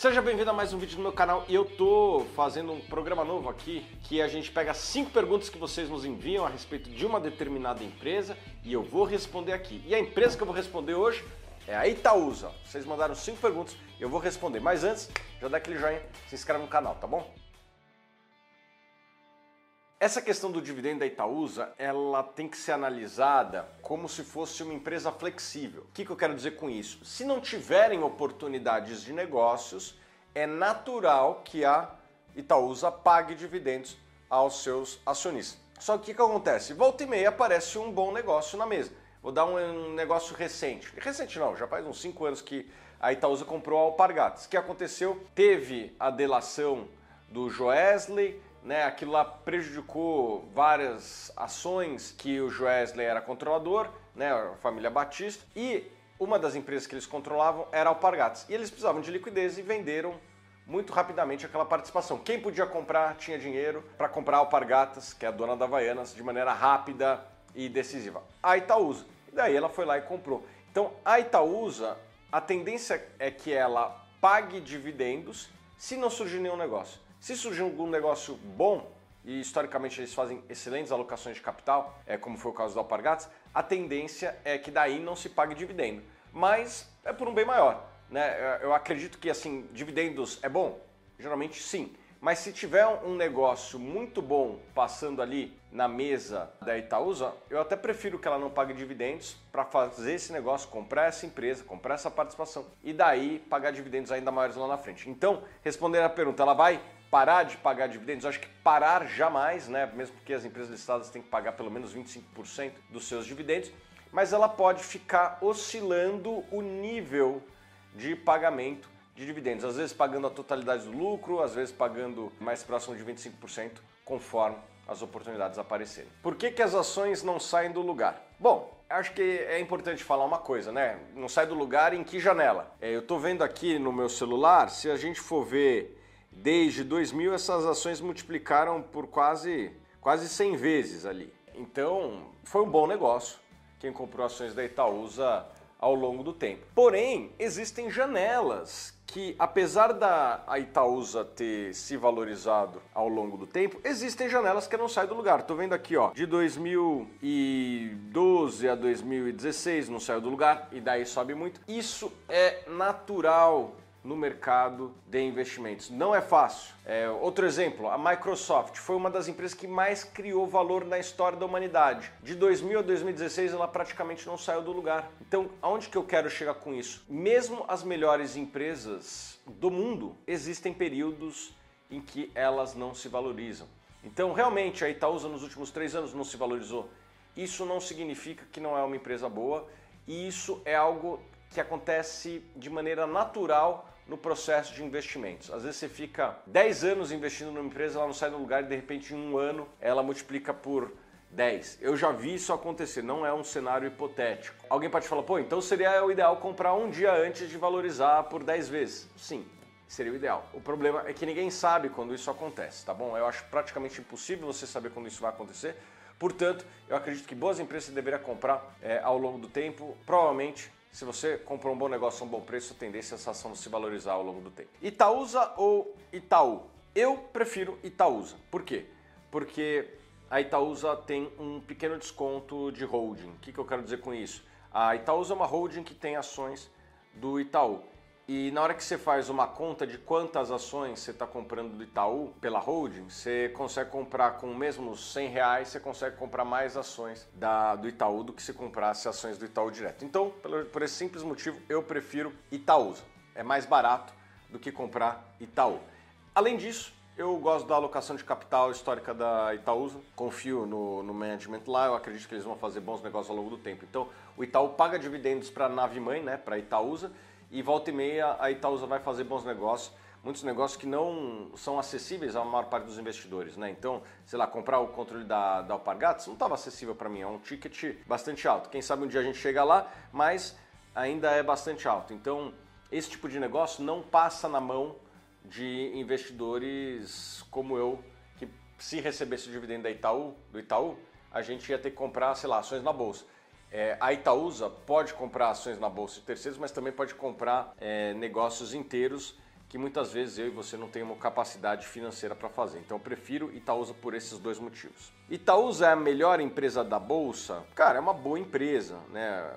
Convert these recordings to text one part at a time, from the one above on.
Seja bem-vindo a mais um vídeo no meu canal e eu tô fazendo um programa novo aqui que a gente pega cinco perguntas que vocês nos enviam a respeito de uma determinada empresa e eu vou responder aqui. E a empresa que eu vou responder hoje é a Itaúsa. Vocês mandaram cinco perguntas, eu vou responder. Mas antes, já dá aquele joinha, se inscreve no canal, tá bom? Essa questão do dividendo da Itaúsa, ela tem que ser analisada como se fosse uma empresa flexível. O que, eu quero dizer com isso? Se não tiverem oportunidades de negócios, é natural que a Itaúsa pague dividendos aos seus acionistas. Só que o que, que acontece? Volta e meia aparece um bom negócio na mesa. Vou dar um, negócio recente. Recente não, já faz uns 5 anos que a Itaúsa comprou a Alpargatas. O que aconteceu? Teve a delação do Joesley, né? Aquilo lá prejudicou várias ações que o Joesley era controlador, né? A família Batista. E uma das empresas que eles controlavam era a Alpargatas. E eles precisavam de liquidez e venderam muito rapidamente aquela participação. Quem podia comprar tinha dinheiro para comprar a Alpargatas, que é a dona da Havaianas, de maneira rápida e decisiva. A Itaúsa. E daí ela foi lá e comprou. Então a Itaúsa, a tendência é que ela pague dividendos se não surgir nenhum negócio. Se surgir algum negócio bom, e historicamente eles fazem excelentes alocações de capital, é como foi o caso do Alpargatas, a tendência é que daí não se pague dividendo. Mas é por um bem maior. Né? Eu acredito que assim, dividendos é bom? Geralmente sim. Mas se tiver um negócio muito bom passando ali na mesa da Itaúsa, eu até prefiro que ela não pague dividendos para fazer esse negócio, comprar essa empresa, comprar essa participação e daí pagar dividendos ainda maiores lá na frente. Então, respondendo a pergunta, ela vai parar de pagar dividendos? Acho que parar jamais, né? Mesmo porque as empresas listadas têm que pagar pelo menos 25% dos seus dividendos, mas ela pode ficar oscilando o nível de pagamento de dividendos, às vezes pagando a totalidade do lucro, às vezes pagando mais próximo de 25%, conforme as oportunidades aparecerem. Por que, que as ações não saem do lugar? Bom, acho que é importante falar uma coisa, né? Não sai do lugar em que janela? É, eu estou vendo aqui no meu celular, se a gente for ver desde 2000, essas ações multiplicaram por quase, quase 100 vezes ali. Então, foi um bom negócio. Quem comprou ações da Itaúsa ao longo do tempo. Porém, existem janelas que, apesar da Itaúsa ter se valorizado ao longo do tempo, existem janelas que não saem do lugar. Tô vendo aqui, ó, de 2012 a 2016 não saiu do lugar e daí sobe muito. Isso é natural no mercado de investimentos. Não é fácil. É, outro exemplo, a Microsoft foi uma das empresas que mais criou valor na história da humanidade. De 2000 a 2016 ela praticamente não saiu do lugar. Então, aonde que eu quero chegar com isso? Mesmo as melhores empresas do mundo, existem períodos em que elas não se valorizam. Então, realmente, a Itaúsa nos últimos três anos não se valorizou. Isso não significa que não é uma empresa boa e isso é algo que acontece de maneira natural no processo de investimentos. Às vezes você fica 10 anos investindo numa empresa, ela não sai do lugar e de repente em um ano ela multiplica por 10. Eu já vi isso acontecer, não é um cenário hipotético. Alguém pode falar, pô, então seria o ideal comprar um dia antes de valorizar por 10 vezes. Sim, seria o ideal. O problema é que ninguém sabe quando isso acontece, tá bom? Eu acho praticamente impossível você saber quando isso vai acontecer. Portanto, eu acredito que boas empresas você deveria comprar é, ao longo do tempo, provavelmente se você comprou um bom negócio a um bom preço, a tendência é essa ação se valorizar ao longo do tempo. Itaúsa ou Itaú? Eu prefiro Itaúsa. Por quê? Porque a Itaúsa tem um pequeno desconto de holding. O que, que eu quero dizer com isso? A Itaúsa é uma holding que tem ações do Itaú. E na hora que você faz uma conta de quantas ações você está comprando do Itaú pela holding, você consegue comprar com mesmo 100 reais, você consegue comprar mais ações da, do Itaú do que se comprasse ações do Itaú direto. Então, por, por esse simples motivo, eu prefiro Itaúsa. É mais barato do que comprar Itaú. Além disso, eu gosto da alocação de capital histórica da Itaúsa, confio no, no management lá, eu acredito que eles vão fazer bons negócios ao longo do tempo. Então, o Itaú paga dividendos para a nave mãe, né, para a Itaúsa, e volta e meia a Itaúsa vai fazer bons negócios, muitos negócios que não são acessíveis à maior parte dos investidores, né? Então, sei lá, comprar o controle da, da Alpargatas não estava acessível para mim, é um ticket bastante alto. Quem sabe um dia a gente chega lá, mas ainda é bastante alto. Então, esse tipo de negócio não passa na mão de investidores como eu, que se recebesse o dividendo da Itaú, do Itaú, a gente ia ter que comprar, sei lá, ações na bolsa. É, a Itaúsa pode comprar ações na bolsa de terceiros, mas também pode comprar é, negócios inteiros que muitas vezes eu e você não temos capacidade financeira para fazer. Então eu prefiro Itaúsa por esses dois motivos. Itaúsa é a melhor empresa da bolsa? Cara, é uma boa empresa, né?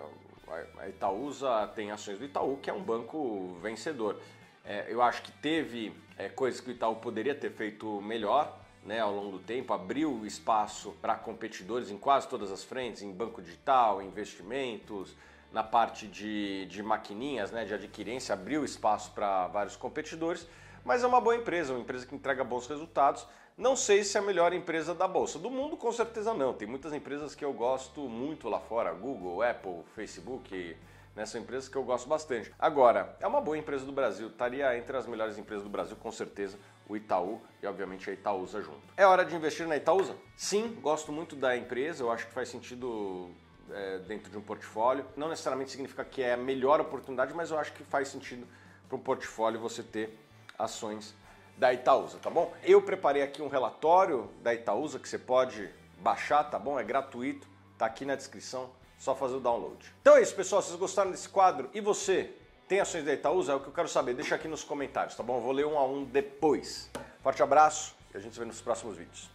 A Itaúsa tem ações do Itaú, que é um banco vencedor. É, eu acho que teve é, coisas que o Itaú poderia ter feito melhor, né, ao longo do tempo, abriu espaço para competidores em quase todas as frentes, em banco digital, investimentos, na parte de, de maquininhas, né, de adquirência, abriu espaço para vários competidores, mas é uma boa empresa, uma empresa que entrega bons resultados. Não sei se é a melhor empresa da bolsa. Do mundo, com certeza não. Tem muitas empresas que eu gosto muito lá fora: Google, Apple, Facebook. Né? São empresas que eu gosto bastante. Agora, é uma boa empresa do Brasil. Estaria entre as melhores empresas do Brasil, com certeza, o Itaú e, obviamente, a Itaúsa junto. É hora de investir na Itaúsa? Sim, gosto muito da empresa. Eu acho que faz sentido é, dentro de um portfólio. Não necessariamente significa que é a melhor oportunidade, mas eu acho que faz sentido para um portfólio você ter ações da Itaúsa, tá bom? Eu preparei aqui um relatório da Itaúsa que você pode baixar, tá bom? É gratuito, tá aqui na descrição, só fazer o download. Então é isso, pessoal. Vocês gostaram desse quadro? E você tem ações da Itaúsa? É o que eu quero saber. Deixa aqui nos comentários, tá bom? Eu vou ler um a um depois. Forte abraço e a gente se vê nos próximos vídeos.